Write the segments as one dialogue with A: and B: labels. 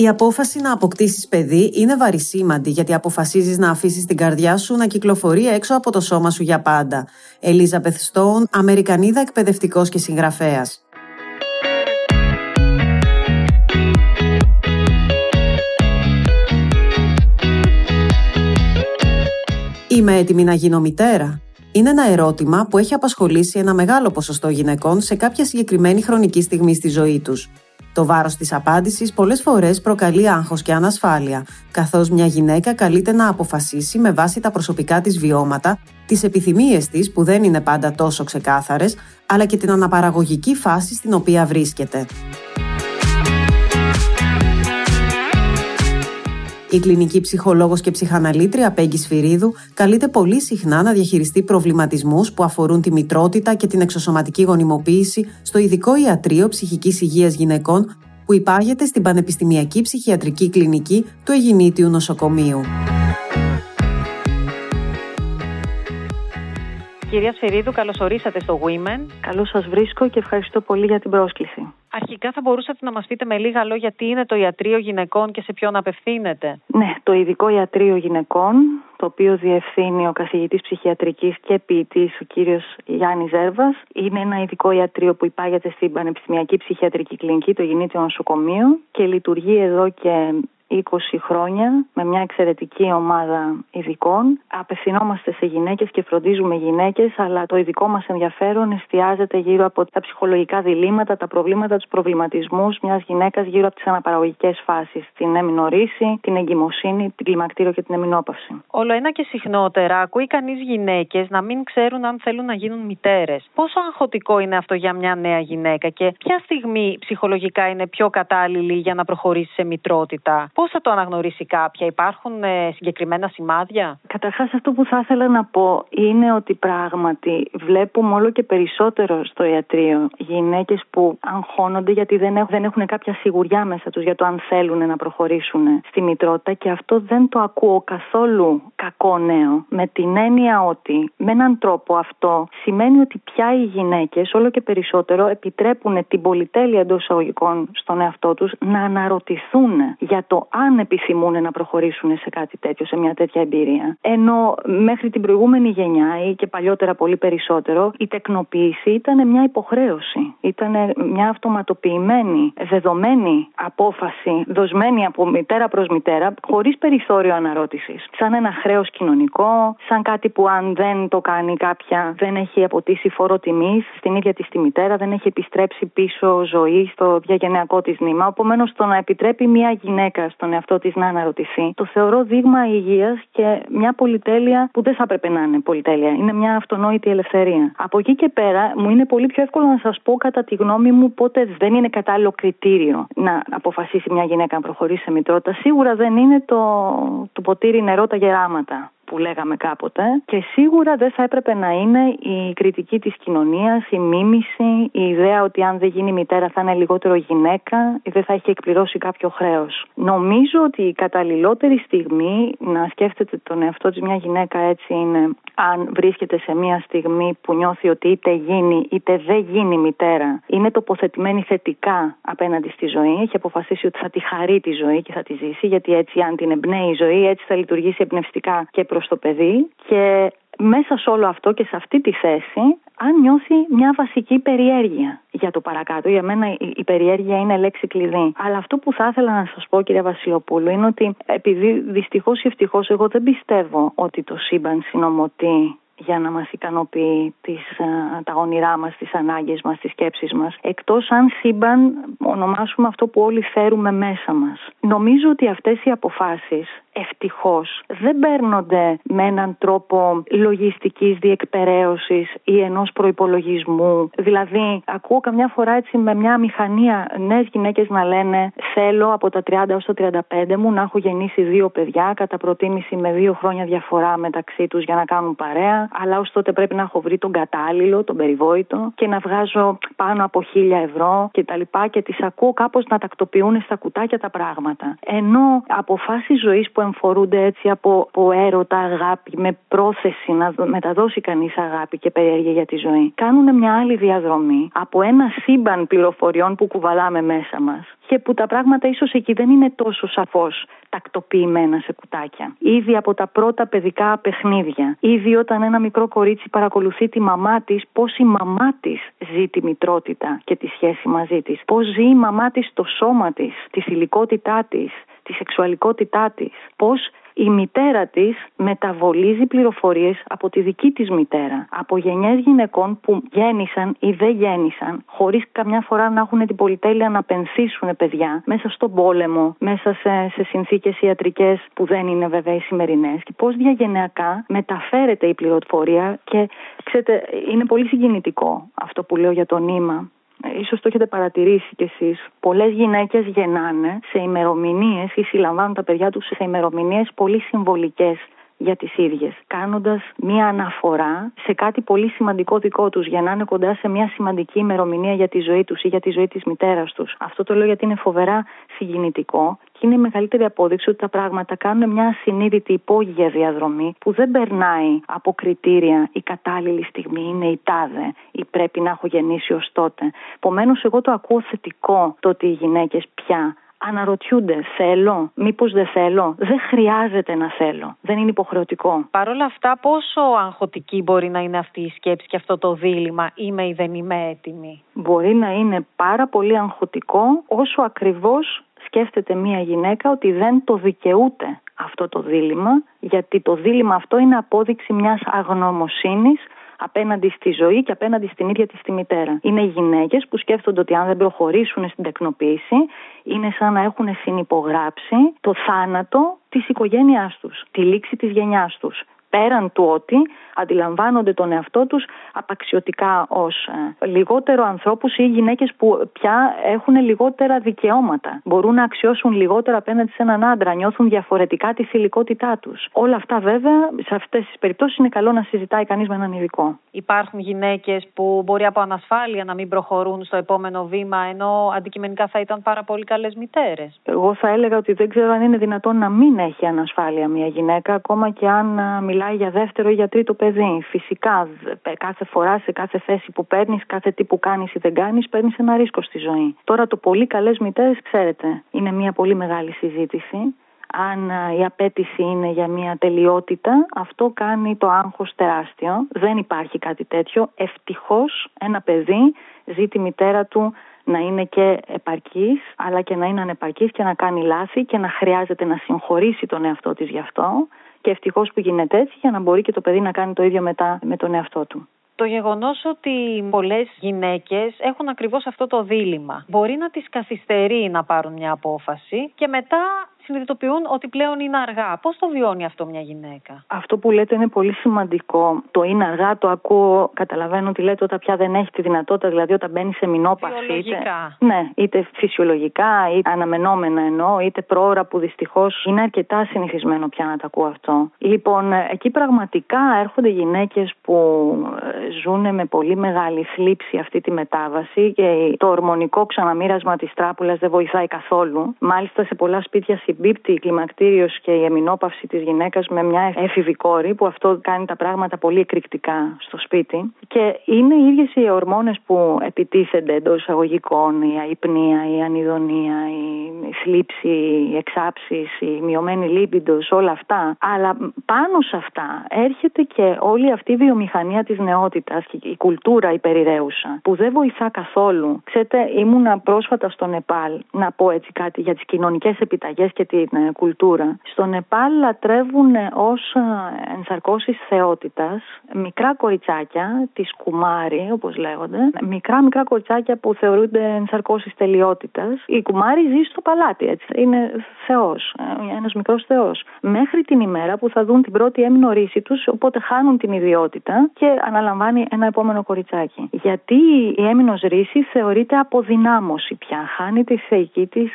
A: Η απόφαση να αποκτήσεις παιδί είναι βαρισίμαντη γιατί αποφασίζεις να αφήσεις την καρδιά σου να κυκλοφορεί έξω από το σώμα σου για πάντα. Ελίζα Στόουν, Αμερικανίδα εκπαιδευτικός και συγγραφέας. Είμαι έτοιμη να γίνω μητέρα. Είναι ένα ερώτημα που έχει απασχολήσει ένα μεγάλο ποσοστό γυναικών σε κάποια συγκεκριμένη χρονική στιγμή στη ζωή τους. Το βάρος της απάντησης πολλές φορές προκαλεί άγχος και ανασφάλεια, καθώς μια γυναίκα καλείται να αποφασίσει με βάση τα προσωπικά της βιώματα, τις επιθυμίες της που δεν είναι πάντα τόσο ξεκάθαρες, αλλά και την αναπαραγωγική φάση στην οποία βρίσκεται. Η κλινική ψυχολόγος και ψυχαναλήτρια Πέγγι Σφυρίδου καλείται πολύ συχνά να διαχειριστεί προβληματισμούς που αφορούν τη μητρότητα και την εξωσωματική γονιμοποίηση στο ειδικό ιατρείο ψυχικής υγείας γυναικών που υπάγεται στην Πανεπιστημιακή Ψυχιατρική Κλινική του Αιγινήτιου Νοσοκομείου.
B: Κυρία Σφυρίδου, καλώ ορίσατε στο Women.
C: Καλώς σας βρίσκω και ευχαριστώ πολύ για την πρόσκληση.
B: Αρχικά θα μπορούσατε να μας πείτε με λίγα λόγια τι είναι το ιατρείο γυναικών και σε ποιον απευθύνεται.
C: Ναι, το ειδικό ιατρείο γυναικών, το οποίο διευθύνει ο καθηγητής ψυχιατρικής και ποιητής ο κύριος Γιάννης Ζέρβας. Είναι ένα ειδικό ιατρείο που υπάγεται στην Πανεπιστημιακή Ψυχιατρική Κλινική, το Γεννήτιο Νοσοκομείο και λειτουργεί εδώ και 20 χρόνια με μια εξαιρετική ομάδα ειδικών. Απευθυνόμαστε σε γυναίκες και φροντίζουμε γυναίκες, αλλά το ειδικό μας ενδιαφέρον εστιάζεται γύρω από τα ψυχολογικά διλήμματα, τα προβλήματα, τους προβληματισμούς μιας γυναίκας γύρω από τις αναπαραγωγικές φάσεις. Την εμινορίση, την εγκυμοσύνη, την κλιμακτήριο και την εμινόπαυση.
B: Όλο ένα και συχνότερα ακούει κανείς γυναίκες να μην ξέρουν αν θέλουν να γίνουν μητέρες. Πόσο αγχωτικό είναι αυτό για μια νέα γυναίκα και ποια στιγμή ψυχολογικά είναι πιο κατάλληλη για να προχωρήσει σε μητρότητα; Πώς θα το αναγνωρίσει κάποια, Υπάρχουν ε, συγκεκριμένα σημάδια;
C: Καταρχάς, αυτό που θα ήθελα να πω είναι ότι πράγματι βλέπουμε όλο και περισσότερο στο ιατρείο γυναίκες που αγχώνονται γιατί δεν έχουν, δεν έχουν κάποια σιγουριά μέσα τους για το αν θέλουν να προχωρήσουν στη μητρότητα και αυτό δεν το ακούω καθόλου κακό νέο. Με την έννοια ότι με έναν τρόπο αυτό σημαίνει ότι πια οι γυναίκες όλο και περισσότερο επιτρέπουν την πολυτέλεια εντός εισαγωγικών στον εαυτό τους να αναρωτηθούν για το αν επιθυμούν να προχωρήσουν σε κάτι τέτοιο, σε μια τέτοια εμπειρία. Ενώ μέχρι την προηγούμενη γενιά ή και παλιότερα πολύ περισσότερο, η τεκνοποίηση ήταν μια υποχρέωση. Ήταν μια αυτοματοποιημένη, δεδομένη απόφαση, δοσμένη από μητέρα προς μητέρα, χωρίς περιθώριο αναρώτησης. Σαν ένα χρέος κοινωνικό, σαν κάτι που αν δεν το κάνει κάποια, δεν έχει αποτίσει φόρο τιμής στην ίδια της τη μητέρα, δεν έχει επιστρέψει πίσω ζωή στο διαγενειακό της νήμα. Επομένως, το να επιτρέπει μια γυναίκα στον εαυτό της να αναρωτηθεί, το θεωρώ δείγμα υγείας και μια πολυτέλεια που δεν θα έπρεπε να είναι πολυτέλεια. Είναι μια αυτονόητη ελευθερία. Από εκεί και πέρα, μου είναι πολύ πιο εύκολο να σας πω κατά τη γνώμη μου πότε δεν είναι κατάλληλο κριτήριο να αποφασίσει μια γυναίκα να προχωρήσει σε μητρότητα. Σίγουρα δεν είναι το, το ποτήρι νερό τα γεράματα που λέγαμε κάποτε και σίγουρα δεν θα έπρεπε να είναι η κριτική της κοινωνίας, η μίμηση, η ιδέα ότι αν δεν γίνει μητέρα θα είναι λιγότερο γυναίκα ή δεν θα έχει εκπληρώσει κάποιο χρέος. Νομίζω ότι η καταλληλότερη στιγμή να σκέφτεται τον εαυτό της μια γυναίκα έτσι είναι αν βρίσκεται σε μια στιγμή που νιώθει ότι είτε γίνει είτε δεν γίνει μητέρα, είναι τοποθετημένη θετικά απέναντι στη ζωή, έχει αποφασίσει ότι θα τη χαρεί τη ζωή και θα τη ζήσει, γιατί έτσι αν την εμπνέει η ζωή, έτσι θα λειτουργήσει εμπνευστικά και προ το παιδί. Και μέσα σε όλο αυτό και σε αυτή τη θέση, αν νιώθει μια βασική περιέργεια για το παρακάτω. Για μένα η περιέργεια είναι λέξη κλειδί. Αλλά αυτό που θα ήθελα να σας πω, κυρία Βασιλοπούλου, είναι ότι επειδή δυστυχώς ή ευτυχώς εγώ δεν πιστεύω ότι το σύμπαν συνομωτεί για να μας ικανοποιεί τις, τα όνειρά μας, τις ανάγκες μας, τις σκέψεις μας. Εκτός αν σύμπαν ονομάσουμε αυτό που όλοι φέρουμε μέσα μας. Νομίζω ότι αυτές οι αποφάσεις ευτυχώς δεν παίρνονται με έναν τρόπο λογιστικής διεκπαιρέωσης ή ενός προϋπολογισμού. Δηλαδή ακούω καμιά φορά έτσι με μια μηχανία νέες γυναίκες να λένε θέλω από τα 30 έως τα 35 μου να έχω γεννήσει δύο παιδιά κατά προτίμηση με δύο χρόνια διαφορά μεταξύ τους για να κάνουν παρέα αλλά ως τότε πρέπει να έχω βρει τον κατάλληλο, τον περιβόητο και να βγάζω πάνω από χίλια ευρώ και τα λοιπά και τις ακούω κάπως να τακτοποιούν στα κουτάκια τα πράγματα. Ενώ αποφάσεις ζωής που εμφορούνται έτσι από, από έρωτα, αγάπη, με πρόθεση να μεταδώσει κανείς αγάπη και περιέργεια για τη ζωή, κάνουν μια άλλη διαδρομή από ένα σύμπαν πληροφοριών που κουβαλάμε μέσα μας και που τα πράγματα ίσως εκεί δεν είναι τόσο σαφώς τακτοποιημένα σε κουτάκια. Ήδη από τα πρώτα παιδικά παιχνίδια, ήδη όταν ένα μικρό κορίτσι παρακολουθεί τη μαμά της, πώς η μαμά της ζει τη μητρότητα και τη σχέση μαζί της, πώς ζει η μαμά της το σώμα της, τη θηλυκότητά της, τη σεξουαλικότητά της, πώ η μητέρα της μεταβολίζει πληροφορίες από τη δική της μητέρα. Από γενιές γυναικών που γέννησαν ή δεν γέννησαν, χωρίς καμιά φορά να έχουν την πολυτέλεια να πενθήσουν παιδιά μέσα στον πόλεμο, μέσα σε, σε συνθήκες ιατρικές που δεν είναι βέβαια οι σημερινές και πώς διαγενειακά μεταφέρεται η πληροφορία και ξέρετε είναι πολύ συγκινητικό αυτό που λέω για το νήμα ίσως το έχετε παρατηρήσει κι εσείς, πολλές γυναίκες γεννάνε σε ημερομηνίες ή συλλαμβάνουν τα παιδιά τους σε ημερομηνίες πολύ συμβολικές για τις ίδιες, κάνοντας μία αναφορά σε κάτι πολύ σημαντικό δικό τους, για να είναι κοντά σε μία σημαντική ημερομηνία για τη ζωή τους ή για τη ζωή της μητέρας τους. Αυτό το λέω γιατί είναι φοβερά συγκινητικό και είναι η μεγαλύτερη απόδειξη ότι τα πράγματα κάνουν μια συνείδητη υπόγεια διαδρομή που δεν περνάει από κριτήρια η κατάλληλη στιγμή είναι η τάδε ή πρέπει να έχω γεννήσει ως τότε. Επομένως, εγώ το ακούω θετικό το ότι οι γυναίκες πια αναρωτιούνται, θέλω, μήπως δεν θέλω. Δεν χρειάζεται να θέλω. Δεν είναι υποχρεωτικό.
B: Παρ' όλα αυτά, πόσο αγχωτική μπορεί να είναι αυτή η σκέψη και αυτό το δίλημα, είμαι ή δεν είμαι έτοιμη.
C: Μπορεί να είναι πάρα πολύ αγχωτικό όσο ακριβώς σκέφτεται μία γυναίκα ότι δεν το δικαιούται αυτό το δίλημα, γιατί το δίλημα αυτό είναι απόδειξη μιας αγνωμοσύνης απέναντι στη ζωή και απέναντι στην ίδια τη τη μητέρα. Είναι γυναίκες που σκέφτονται ότι αν δεν προχωρήσουν στην τεκνοποίηση, είναι σαν να έχουν συνυπογράψει το θάνατο της οικογένειάς τους, τη λήξη της γενιάς τους πέραν του ότι αντιλαμβάνονται τον εαυτό τους απαξιωτικά ως ε, λιγότερο ανθρώπους ή γυναίκες που πια έχουν λιγότερα δικαιώματα. Μπορούν να αξιώσουν λιγότερο απέναντι σε έναν άντρα, νιώθουν διαφορετικά τη θηλυκότητά τους. Όλα αυτά βέβαια σε αυτές τις περιπτώσεις είναι καλό να συζητάει κανείς με έναν ειδικό.
B: Υπάρχουν γυναίκες που μπορεί από ανασφάλεια να μην προχωρούν στο επόμενο βήμα ενώ αντικειμενικά θα ήταν πάρα πολύ καλές μητέρες.
C: Εγώ θα έλεγα ότι δεν ξέρω αν είναι δυνατόν να μην έχει ανασφάλεια μια γυναίκα ακόμα και αν ε, μιλάει για δεύτερο ή για τρίτο παιδί. Φυσικά, κάθε φορά, σε κάθε θέση που παίρνεις, κάθε τι που κάνεις ή δεν κάνεις, παίρνεις ένα ρίσκο στη ζωή. Τώρα, το πολύ καλές μητέρες, ξέρετε, είναι μια πολύ μεγάλη συζήτηση. Αν η απέτηση είναι για μια τελειότητα, αυτό κάνει το άγχος τεράστιο. Δεν υπάρχει κάτι τέτοιο. Ευτυχώς ένα παιδί ζει τη μητέρα του να είναι και επαρκής, αλλά και να είναι ανεπαρκής και να κάνει λάθη και να χρειάζεται να συγχωρήσει τον εαυτό της γι' αυτό και ευτυχώς που γίνεται έτσι για να μπορεί και το παιδί να κάνει το ίδιο μετά με τον εαυτό του.
B: Το γεγονός ότι πολλές γυναίκες έχουν ακριβώς αυτό το δίλημα μπορεί να τις καθυστερεί να πάρουν μια απόφαση και μετά συνειδητοποιούν ότι πλέον είναι αργά. Πώς το βιώνει αυτό μια γυναίκα;
C: Αυτό που λέτε είναι πολύ σημαντικό. Το είναι αργά, το ακούω, καταλαβαίνω ότι λέτε όταν πια δεν έχει τη δυνατότητα, δηλαδή όταν μπαίνει σε μηνόπαυση.
B: Είτε,
C: ναι, είτε φυσιολογικά, είτε αναμενόμενα εννοώ, είτε πρόωρα που δυστυχώς είναι αρκετά συνηθισμένο πια να τα ακούω αυτό. Λοιπόν, εκεί πραγματικά έρχονται γυναίκες που ε, ζουν με πολύ μεγάλη θλίψη αυτή τη μετάβαση και το ορμονικό ξαναμοίρασμα της τράπουλας δεν βοηθάει καθόλου. Μάλιστα σε πολλά σπίτια συμπίπτει η κλιμακτήριος και η εμινόπαυση της γυναίκας με μια έφηβη κόρη, που αυτό κάνει τα πράγματα πολύ εκρηκτικά στο σπίτι. Και είναι οι ίδιες οι ορμόνες που επιτίθενται εντός εισαγωγικών, η αϊπνία, η ανιδονία, η θλίψη, οι εξάψεις, η μειωμένη λίπιντο, όλα αυτά. Αλλά πάνω σε αυτά έρχεται και όλη αυτή η βιομηχανία της νεότητας και η κουλτούρα η περιραίουσα, που δεν βοηθά καθόλου. Ξέρετε, ήμουνα πρόσφατα στο Νεπάλ να πω έτσι κάτι για τις κοινωνικές επιταγές και την ε, κουλτούρα. Στο Νεπάλ λατρεύουν ως ε, ενσαρκώσεις θεότητας μικρά κοριτσάκια, τη κουμάρι όπως λέγονται, μικρά μικρά κοριτσάκια που θεωρούνται ενσαρκώσεις τελειότητας. Η κουμάρι ζει στο παλάτι έτσι, είναι θεός, ε, ένας μικρός θεός. Μέχρι την ημέρα που θα δουν την πρώτη έμεινο ρίση τους, οπότε χάνουν την ιδιότητα και αναλαμβάνει ένα επόμενο κοριτσάκι. Γιατί η έμεινος ρίση θεωρείται αποδυνάμωση πια, χάνει τη θεϊκή της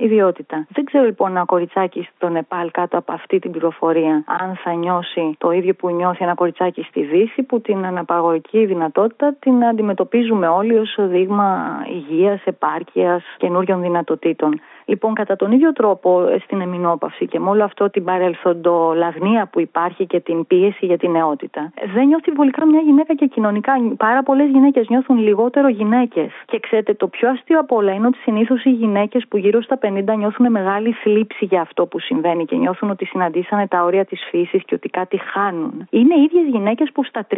C: ιδιότητα. Δεν ξέρω λοιπόν ένα κοριτσάκι στο Νεπάλ κάτω από αυτή την πληροφορία, αν θα νιώσει το ίδιο που νιώθει ένα κοριτσάκι στη Δύση, που την αναπαγωγική δυνατότητα την αντιμετωπίζουμε όλοι ως δείγμα υγείας, επάρκειας, καινούριων δυνατοτήτων. Λοιπόν, κατά τον ίδιο τρόπο ε, στην εμεινόπαυση και με όλο αυτό την παρελθοντολαγνία που υπάρχει και την πίεση για την νεότητα, δεν νιώθει βολικά μια γυναίκα και κοινωνικά. Πάρα πολλές γυναίκες νιώθουν λιγότερο γυναίκες. Και ξέρετε, το πιο αστείο από όλα είναι ότι συνήθως οι γυναίκες που γύρω στα 50 νιώθουν μεγάλη θλίψη για αυτό που συμβαίνει και νιώθουν ότι συναντήσανε τα όρια της φύσης και ότι κάτι χάνουν. Είναι οι ίδιες γυναίκες που στα 30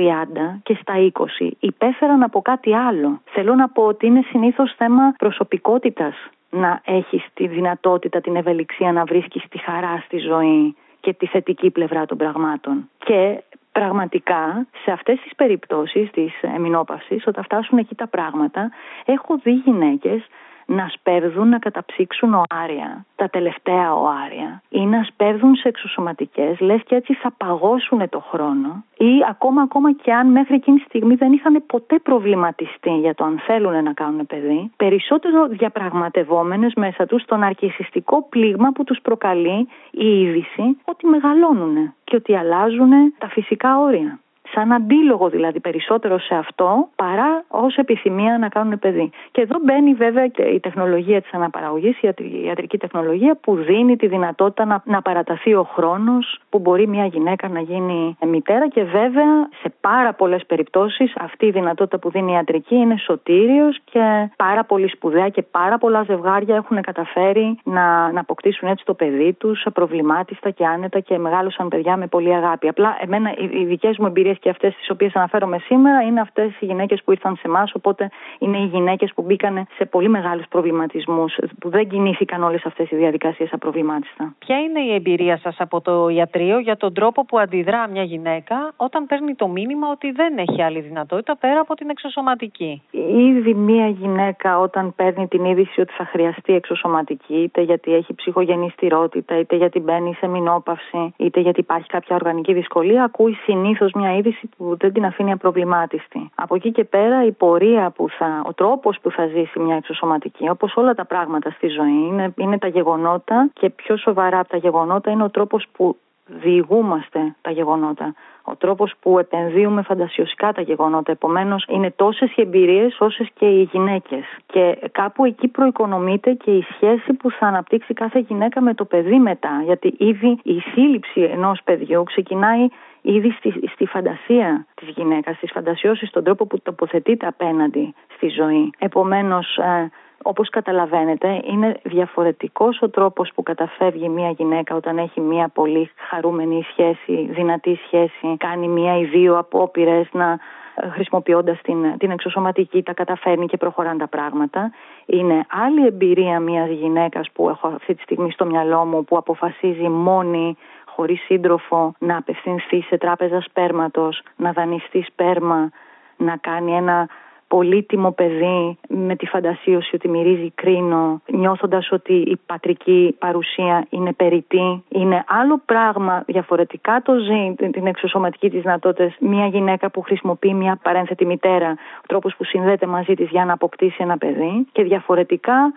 C: και στα 20 υπέφεραν από κάτι άλλο. Θέλω να πω ότι είναι συνήθως θέμα προσωπικότητας να έχεις τη δυνατότητα, την ευελιξία να βρίσκεις τη χαρά στη ζωή και τη θετική πλευρά των πραγμάτων. Και πραγματικά σε αυτές τις περιπτώσεις της εμεινόπαυσης, όταν φτάσουν εκεί τα πράγματα, έχω δει γυναίκες να σπέρδουν να καταψύξουν οάρια, τα τελευταία οάρια, ή να σπέρδουν σε εξωσωματικές, λες και έτσι θα παγώσουν το χρόνο, ή ακόμα ακόμα και αν μέχρι εκείνη τη στιγμή δεν είχαν ποτέ προβληματιστεί για το αν θέλουν να κάνουν παιδί, περισσότερο διαπραγματευόμενες μέσα τους τον αρκισιστικό πλήγμα που τους προκαλεί η είδηση ότι μεγαλώνουν και ότι αλλάζουν τα φυσικά όρια σαν αντίλογο δηλαδή περισσότερο σε αυτό παρά ως επιθυμία να κάνουν παιδί. Και εδώ μπαίνει βέβαια και η τεχνολογία της αναπαραγωγής, η ιατρική τεχνολογία που δίνει τη δυνατότητα να, να παραταθεί ο χρόνος που μπορεί μια γυναίκα να γίνει μητέρα και βέβαια σε πάρα πολλές περιπτώσεις αυτή η δυνατότητα που δίνει η ιατρική είναι σωτήριος και πάρα πολύ σπουδαία και πάρα πολλά ζευγάρια έχουν καταφέρει να, να αποκτήσουν έτσι το παιδί τους προβλημάτιστα και άνετα και μεγάλωσαν παιδιά με πολύ αγάπη. Απλά εμένα οι, οι δικές μου εμπειρίες και αυτές τις οποίες αναφέρομαι σήμερα είναι αυτές οι γυναίκες που ήρθαν σε εμάς. Οπότε είναι οι γυναίκες που μπήκαν σε πολύ μεγάλους προβληματισμούς, που δεν κινήθηκαν όλες αυτές οι διαδικασίες απροβλημάτιστα.
B: Ποια είναι η εμπειρία σας από το ιατρείο για τον τρόπο που αντιδρά μια γυναίκα όταν παίρνει το μήνυμα ότι δεν έχει άλλη δυνατότητα πέρα από την εξωσωματική;
C: Ήδη μια γυναίκα όταν παίρνει την είδηση ότι θα χρειαστεί εξωσωματική, είτε γιατί έχει ψυχογενή στηρότητα, είτε γιατί μπαίνει σε μηνόπαυση, είτε γιατί υπάρχει κάποια οργανική δυσκολία, ακούει συνήθως μια είδηση που δεν την αφήνει απροβλημάτιστη. Από εκεί και πέρα η πορεία που θα, ο τρόπος που θα ζήσει μια εξωσωματική, όπως όλα τα πράγματα στη ζωή, είναι, είναι τα γεγονότα και πιο σοβαρά από τα γεγονότα είναι ο τρόπος που διηγούμαστε τα γεγονότα. Ο τρόπος που επενδύουμε φαντασιωσικά τα γεγονότα. Επομένως είναι τόσες οι εμπειρίες όσες και οι γυναίκες. Και κάπου εκεί προοικονομείται και η σχέση που θα αναπτύξει κάθε γυναίκα με το παιδί μετά. Γιατί ήδη η σύλληψη ενός παιδιού ξεκινάει ήδη στη, στη φαντασία της γυναίκας, στις φαντασιώσεις, στον τρόπο που τοποθετείται απέναντι στη ζωή. Επομένως, ε, όπως καταλαβαίνετε, είναι διαφορετικός ο τρόπος που καταφεύγει μια γυναίκα όταν έχει μια πολύ χαρούμενη σχέση, δυνατή σχέση, κάνει μια ή δύο απόπειρες να ε, χρησιμοποιώντας την, την εξωσωματική τα καταφέρνει και προχωράνε τα πράγματα. Είναι άλλη εμπειρία μιας γυναίκας που έχω αυτή τη στιγμή στο μυαλό μου που αποφασίζει μόνη χωρίς σύντροφο να απευθυνθεί σε τράπεζα σπέρματος, να δανειστεί σπέρμα, να κάνει ένα πολύτιμο παιδί με τη φαντασίωση ότι μυρίζει κρίνο, νιώθοντας ότι η πατρική παρουσία είναι περιττή. Είναι άλλο πράγμα, διαφορετικά το ζει την εξωσωματική της δυνατότητα μια γυναίκα που χρησιμοποιεί μια παρένθετη μητέρα, ο τρόπος που συνδέεται μαζί της για να αποκτήσει ένα παιδί και διαφορετικά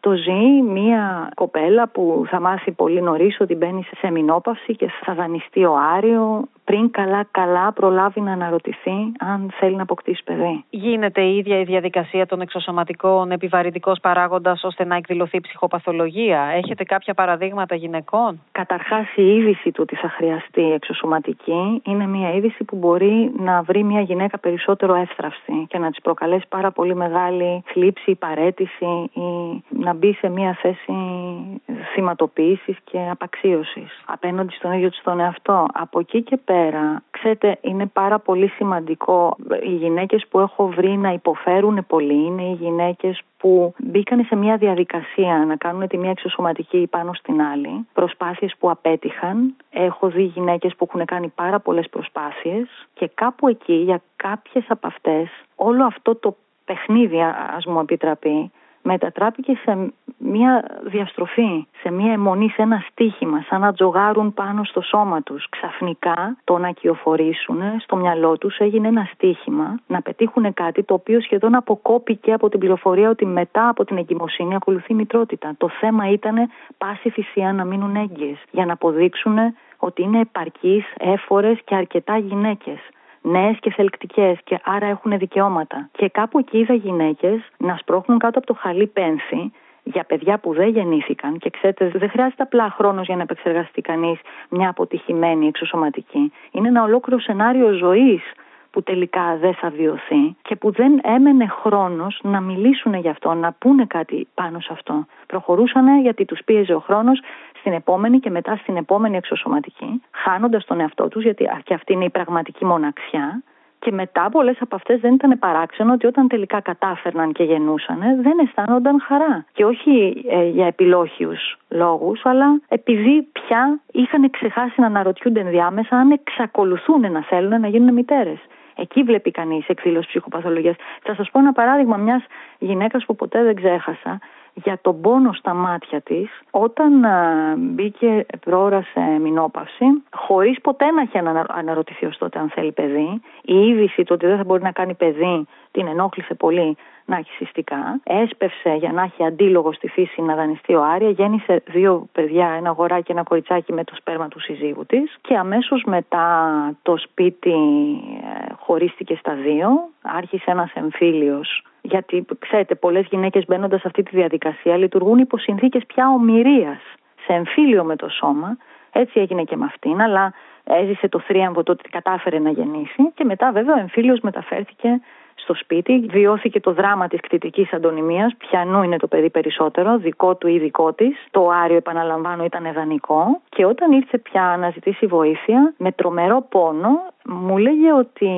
C: το ζει μία κοπέλα που θα μάθει πολύ νωρίς ότι μπαίνει σε μηνόπαυση και θα δανειστεί ο Άριο πριν καλά-καλά προλάβει να αναρωτηθεί αν θέλει να αποκτήσει παιδί.
B: Γίνεται η ίδια η διαδικασία των εξωσωματικών επιβαρυντικός παράγοντας ώστε να εκδηλωθεί ψυχοπαθολογία. Έχετε κάποια παραδείγματα γυναικών;
C: Καταρχάς, η είδηση του ότι θα χρειαστεί εξωσωματική είναι μια είδηση που μπορεί να βρει μια γυναίκα περισσότερο εύθραυστη και να της προκαλέσει πάρα πολύ μεγάλη θλίψη, παρέτηση ή να μπει σε μια θέση θυματοποίηση και απαξίωσης απέναντι στον ίδιο τη τον εαυτό. Από εκεί και πέρα ξέρετε, είναι πάρα πολύ σημαντικό. Οι γυναίκες που έχω βρει να υποφέρουν πολύ είναι οι γυναίκες που μπήκαν σε μια διαδικασία να κάνουν τη μία εξωσωματική πάνω στην άλλη. Προσπάθειες που απέτυχαν. Έχω δει γυναίκες που έχουν κάνει πάρα πολλές προσπάθειες και κάπου εκεί για κάποιες από αυτές όλο αυτό το παιχνίδι, ας μου επιτραπεί, μετατράπηκε σε μια διαστροφή, σε μια αιμονή, σε ένα στίχημα, σαν να τζογάρουν πάνω στο σώμα τους. Ξαφνικά το να κυοφορήσουν στο μυαλό τους έγινε ένα στίχημα να πετύχουν κάτι το οποίο σχεδόν αποκόπηκε από την πληροφορία ότι μετά από την εγκυμοσύνη ακολουθεί η μητρότητα. Το θέμα ήταν πάση θυσία να μείνουν έγκυες για να αποδείξουν ότι είναι επαρκείς, έφορες και αρκετά γυναίκες νέες και θελκτικές και άρα έχουν δικαιώματα. Και κάπου εκεί είδα γυναίκες να σπρώχνουν κάτω από το χαλί πένθη για παιδιά που δεν γεννήθηκαν και ξέρετε δεν χρειάζεται απλά χρόνος για να επεξεργαστεί κανείς μια αποτυχημένη εξωσωματική. Είναι ένα ολόκληρο σενάριο ζωής που τελικά δεν θα βιωθεί και που δεν έμενε χρόνος να μιλήσουν γι' αυτό, να πούνε κάτι πάνω σε αυτό. Προχωρούσαν γιατί τους πίεζε ο χρόνος στην επόμενη και μετά στην επόμενη εξωσωματική, χάνοντας τον εαυτό τους γιατί και αυτή είναι η πραγματική μοναξιά και μετά πολλές από αυτές δεν ήταν παράξενο ότι όταν τελικά κατάφερναν και γεννούσαν, δεν αισθάνονταν χαρά. Και όχι ε, για επιλόχιους λόγους, αλλά επειδή πια είχαν ξεχάσει να αναρωτιούνται ενδιάμεσα αν εξακολουθούν να θέλουν να γίνουν μητέρες. Εκεί βλέπει κανείς εκδήλωση ψυχοπαθολογίας. Θα σας πω ένα παράδειγμα μιας γυναίκας που ποτέ δεν ξέχασα για τον πόνο στα μάτια της όταν μπήκε πρόωρα σε μηνόπαυση χωρίς ποτέ να έχει αναρωτηθεί ως τότε αν θέλει παιδί η είδηση του ότι δεν θα μπορεί να κάνει παιδί την ενόχλησε πολύ να έχει συστικά. Έσπευσε για να έχει αντίλογο στη φύση να δανειστεί ο Άρια. Γέννησε δύο παιδιά, ένα αγοράκι και ένα κοριτσάκι με το σπέρμα του συζύγου της. Και αμέσως μετά το σπίτι ε, χωρίστηκε στα δύο. Άρχισε ένας εμφύλιος. Γιατί ξέρετε, πολλές γυναίκες μπαίνοντας σε αυτή τη διαδικασία λειτουργούν υπό συνθήκες πια ομοιρίας. Σε εμφύλιο με το σώμα. Έτσι έγινε και με αυτήν, αλλά έζησε το θρίαμβο το ότι κατάφερε να γεννήσει και μετά βέβαια ο εμφύλιος μεταφέρθηκε στο σπίτι. Βιώθηκε το δράμα της κτητικής αντωνυμίας. Πιανού είναι το παιδί περισσότερο, δικό του ή δικό της. Το άριο, επαναλαμβάνω, ήταν εδανικό. Και όταν ήρθε πια να ζητήσει βοήθεια, με τρομερό πόνο, μου λέγε ότι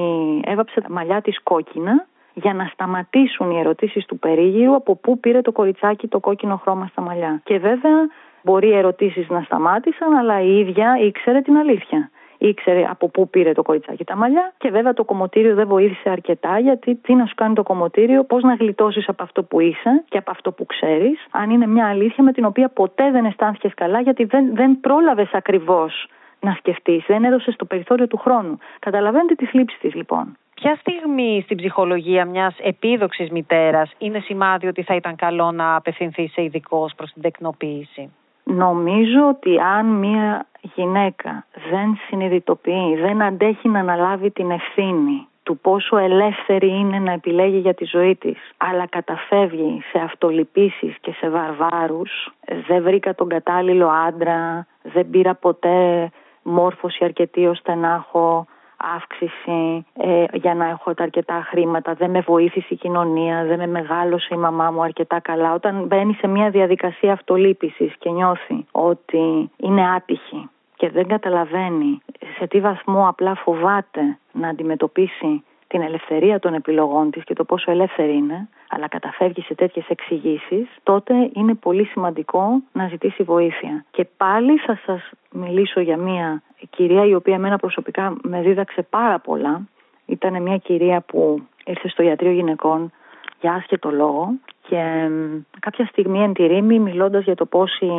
C: έβαψε τα μαλλιά της κόκκινα για να σταματήσουν οι ερωτήσεις του περίγυρου από πού πήρε το κοριτσάκι το κόκκινο χρώμα στα μαλλιά. Και βέβαια μπορεί οι ερωτήσεις να σταμάτησαν, αλλά η ίδια ήξερε την αλήθεια ήξερε από πού πήρε το κοριτσάκι τα μαλλιά. Και βέβαια το κομμωτήριο δεν βοήθησε αρκετά, γιατί τι να σου κάνει το κομμωτήριο, πώς να γλιτώσεις από αυτό που είσαι και από αυτό που ξέρεις, αν είναι μια αλήθεια με την οποία ποτέ δεν αισθάνθηκες καλά, γιατί δεν, δεν πρόλαβες ακριβώς να σκεφτείς, δεν έδωσες το περιθώριο του χρόνου. Καταλαβαίνετε τη θλίψη της λοιπόν.
B: Ποια στιγμή στην ψυχολογία μιας επίδοξης μητέρας είναι σημάδι ότι θα ήταν καλό να απευθυνθεί σε ειδικό προς την τεκνοποίηση;
C: Νομίζω ότι αν μία γυναίκα δεν συνειδητοποιεί, δεν αντέχει να αναλάβει την ευθύνη του πόσο ελεύθερη είναι να επιλέγει για τη ζωή της αλλά καταφεύγει σε αυτολυπήσεις και σε βαρβάρους δεν βρήκα τον κατάλληλο άντρα δεν πήρα ποτέ μόρφωση αρκετή ώστε να έχω αύξηση ε, για να έχω τα αρκετά χρήματα. Δεν με βοήθησε η κοινωνία, δεν με μεγάλωσε η μαμά μου αρκετά καλά. Όταν μπαίνει σε μια διαδικασία αυτολύπησης και νιώθει ότι είναι άτυχη και δεν καταλαβαίνει σε τι βαθμό απλά φοβάται να αντιμετωπίσει την ελευθερία των επιλογών της και το πόσο ελεύθερη είναι, αλλά καταφεύγει σε τέτοιες εξηγήσεις, τότε είναι πολύ σημαντικό να ζητήσει βοήθεια. Και πάλι θα σας μιλήσω για μια κυρία η οποία εμένα προσωπικά με δίδαξε πάρα πολλά. Ήταν μια κυρία που ήρθε στο ιατρείο γυναικών για άσχετο λόγο και κάποια στιγμή εν τη ρήμη μιλώντας για το πώς η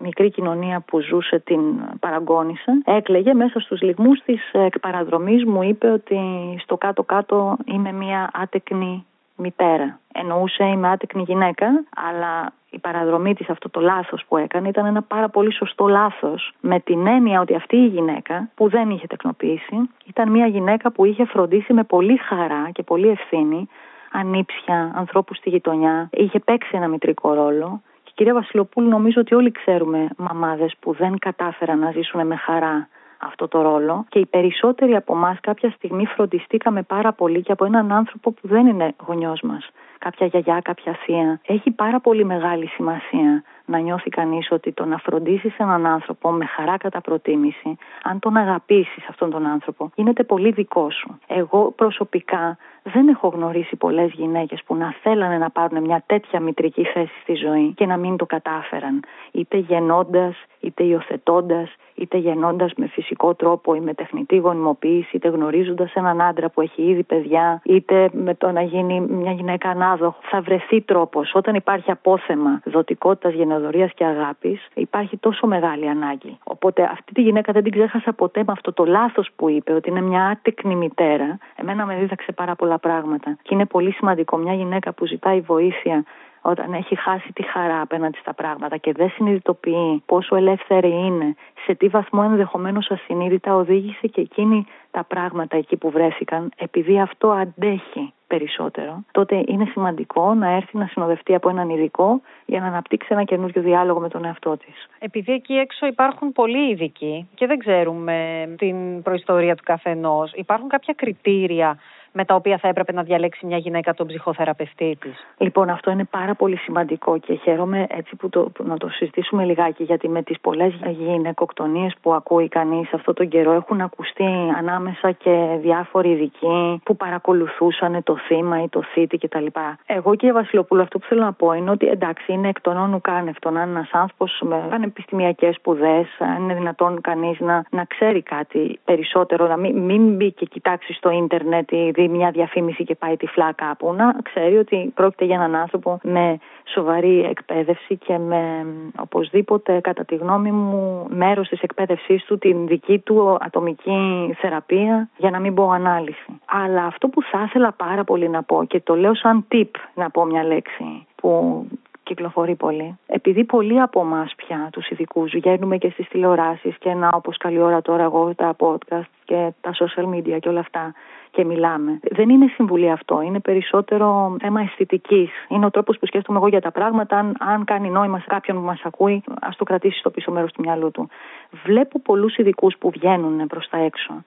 C: μικρή κοινωνία που ζούσε την παραγκώνησε έκλαιγε μέσα στους λιγμούς της παραδρομής μου είπε ότι στο κάτω-κάτω είμαι μια άτεκνη μητέρα. Εννοούσε είμαι άτεκνη γυναίκα αλλά η παραδρομή της αυτό το λάθος που έκανε ήταν ένα πάρα πολύ σωστό λάθος με την έννοια ότι αυτή η γυναίκα που δεν είχε τεκνοποιήσει ήταν μια γυναίκα που είχε φροντίσει με πολύ χαρά και πολύ ευθύνη ανήψια, ανθρώπους στη γειτονιά. Είχε παίξει ένα μητρικό ρόλο. Και κυρία Βασιλοπούλου, νομίζω ότι όλοι ξέρουμε μαμάδες που δεν κατάφεραν να ζήσουν με χαρά αυτό το ρόλο και οι περισσότεροι από εμάς κάποια στιγμή φροντιστήκαμε πάρα πολύ και από έναν άνθρωπο που δεν είναι γονιός μας. Κάποια γιαγιά, κάποια θεία. Έχει πάρα πολύ μεγάλη σημασία να νιώθει κανείς ότι το να φροντίσεις έναν άνθρωπο με χαρά κατά προτίμηση, αν τον αγαπήσεις αυτόν τον άνθρωπο, γίνεται πολύ δικό σου. Εγώ προσωπικά δεν έχω γνωρίσει πολλές γυναίκες που να θέλανε να πάρουν μια τέτοια μητρική θέση στη ζωή και να μην το κατάφεραν. Είτε γεννώντας, είτε υιοθετώντας, είτε γεννώντας με φυσικό τρόπο ή με τεχνητή γονιμοποίηση, είτε γνωρίζοντας έναν άντρα που έχει ήδη παιδιά, είτε με το να γίνει μια γυναίκα ανάδοχο. Θα βρεθεί τρόπος. Όταν υπάρχει απόθεμα δοτικότητας, γενοδορία και αγάπης, υπάρχει τόσο μεγάλη ανάγκη. Οπότε αυτή τη γυναίκα δεν την ξέχασα ποτέ με αυτό το λάθος που είπε, ότι είναι μια άτεκνη μητέρα. Εμένα με δίδαξε πάρα πολλά πράγματα. Και είναι πολύ σημαντικό μια γυναίκα που ζητάει βοήθεια όταν έχει χάσει τη χαρά απέναντι στα πράγματα και δεν συνειδητοποιεί πόσο ελεύθερη είναι, σε τι βαθμό ενδεχομένως ασυνείδητα οδήγησε και εκείνη τα πράγματα εκεί που βρέθηκαν, επειδή αυτό αντέχει περισσότερο, τότε είναι σημαντικό να έρθει να συνοδευτεί από έναν ειδικό για να αναπτύξει ένα καινούριο διάλογο με τον εαυτό της.
B: Επειδή εκεί έξω υπάρχουν πολλοί ειδικοί και δεν ξέρουμε την προϊστορία του καθενός, υπάρχουν κάποια κριτήρια με τα οποία θα έπρεπε να διαλέξει μια γυναίκα τον ψυχοθεραπευτή της.
C: Λοιπόν, αυτό είναι πάρα πολύ σημαντικό και χαίρομαι έτσι που, το, να το συζητήσουμε λιγάκι, γιατί με τις πολλές γυναικοκτονίες που ακούει κανείς αυτό τον καιρό έχουν ακουστεί ανάμεσα και διάφοροι ειδικοί που παρακολουθούσαν το θύμα ή το θήτη κτλ. Εγώ και η Βασιλοπούλου, αυτό που θέλω να πω είναι ότι εντάξει, είναι εκ των όνου κάνευτο να είναι ένας άνθρωπος με πανεπιστημιακές σπουδές, αν είναι δυνατόν κανείς να, να ξέρει κάτι περισσότερο, να μην, μην μπει και κοιτάξει στο ίντερνετ ή μια διαφήμιση και πάει τυφλά κάπου, να ξέρει ότι πρόκειται για έναν άνθρωπο με σοβαρή εκπαίδευση και με οπωσδήποτε κατά τη γνώμη μου μέρος της εκπαίδευσής του την δική του ατομική θεραπεία για να μην πω ανάλυση. Αλλά αυτό που θα ήθελα πάρα πολύ να πω και το λέω σαν tip να πω μια λέξη που κυκλοφορεί πολύ. Επειδή πολλοί από εμάς πια, τους ειδικούς, βγαίνουμε και στις τηλεοράσεις και να, όπως καλή ώρα τώρα, εγώ τα podcast και τα social media και όλα αυτά και μιλάμε. Δεν είναι συμβουλή αυτό. Είναι περισσότερο θέμα αισθητικής. Είναι ο τρόπος που σκέφτομαι εγώ για τα πράγματα. Αν, αν κάνει νόημα σε κάποιον που μας ακούει, ας το κρατήσει στο πίσω μέρος του μυαλού του. Βλέπω πολλούς ειδικούς που βγαίνουν προς τα έξω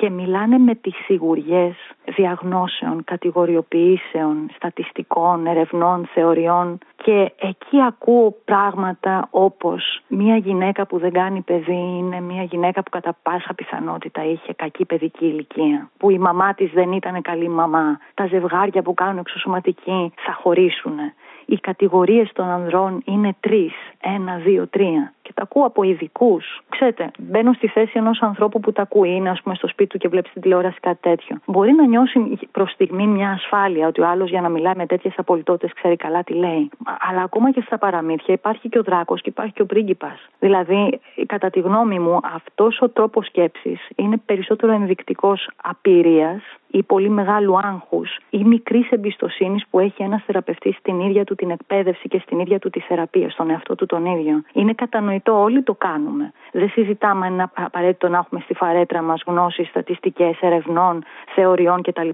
C: και μιλάνε με τις σιγουριές διαγνώσεων, κατηγοριοποιήσεων, στατιστικών, ερευνών, θεωριών και εκεί ακούω πράγματα όπως μια γυναίκα που δεν κάνει παιδί είναι μια γυναίκα που κατά πάσα πιθανότητα είχε κακή παιδική ηλικία, που η μαμά της δεν ήταν καλή μαμά, τα ζευγάρια που κάνουν εξωσωματική θα χωρίσουν. Οι κατηγορίες των ανδρών είναι τρεις, ένα, δύο, τρία και τα ακούω από ειδικούς. Ξέρετε, μπαίνω στη θέση ενός ανθρώπου που τα ακούει, είναι ας πούμε στο σπίτι του και βλέπει την τηλεόραση κάτι τέτοιο. Μπορεί να νιώσει προς στιγμή μια ασφάλεια ότι ο άλλος για να μιλάει με τέτοιες απολυτότητες ξέρει καλά τι λέει. Αλλά ακόμα και στα παραμύθια υπάρχει και ο δράκος και υπάρχει και ο πρίγκιπας. Δηλαδή, κατά τη γνώμη μου, αυτός ο τρόπος σκέψης είναι περισσότερο ενδεικτικός απειρίας ή πολύ μεγάλου άγχους ή μικρής εμπιστοσύνης που έχει ένας θεραπευτής στην ίδια του την εκπαίδευση και στην ίδια του τη θεραπεία, στον εαυτό του τον ίδιο. Είναι κατανοητό κατανοητό, όλοι το κάνουμε. Δεν συζητάμε αν είναι απαραίτητο να έχουμε στη φαρέτρα μας γνώσεις, στατιστικές, ερευνών, θεωριών κτλ.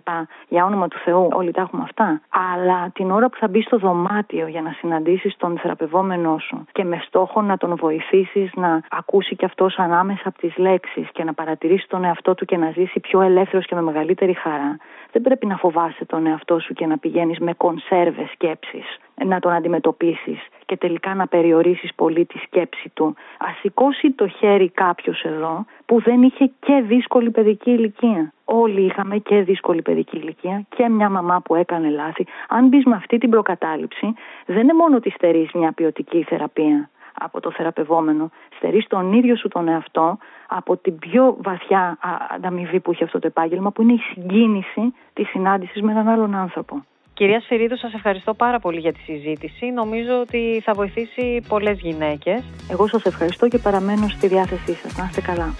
C: Για όνομα του Θεού, όλοι τα έχουμε αυτά. Αλλά την ώρα που θα μπεις στο δωμάτιο για να συναντήσεις τον θεραπευόμενό σου και με στόχο να τον βοηθήσεις να ακούσει κι αυτός ανάμεσα από τις λέξεις και να παρατηρήσει τον εαυτό του και να ζήσει πιο ελεύθερος και με μεγαλύτερη χαρά, δεν πρέπει να φοβάσαι τον εαυτό σου και να πηγαίνεις με κονσέρβες σκέψεις να τον αντιμετωπίσεις και τελικά να περιορίσεις πολύ τη σκέψη του. Α σηκώσει το χέρι κάποιος εδώ που δεν είχε και δύσκολη παιδική ηλικία. Όλοι είχαμε και δύσκολη παιδική ηλικία και μια μαμά που έκανε λάθη. Αν μπεις με αυτή την προκατάληψη, δεν είναι μόνο ότι στερείς μια ποιοτική θεραπεία από το θεραπευόμενο, στερείς τον ίδιο σου τον εαυτό από την πιο βαθιά ανταμοιβή που έχει αυτό το επάγγελμα, που είναι η συγκίνηση της συνάντησης με έναν άλλον άνθρωπο.
B: Κυρία Σφυρίδου, σας ευχαριστώ πάρα πολύ για τη συζήτηση. Νομίζω ότι θα βοηθήσει πολλές γυναίκες.
C: Εγώ σας ευχαριστώ και παραμένω στη διάθεσή σας. Να είστε καλά.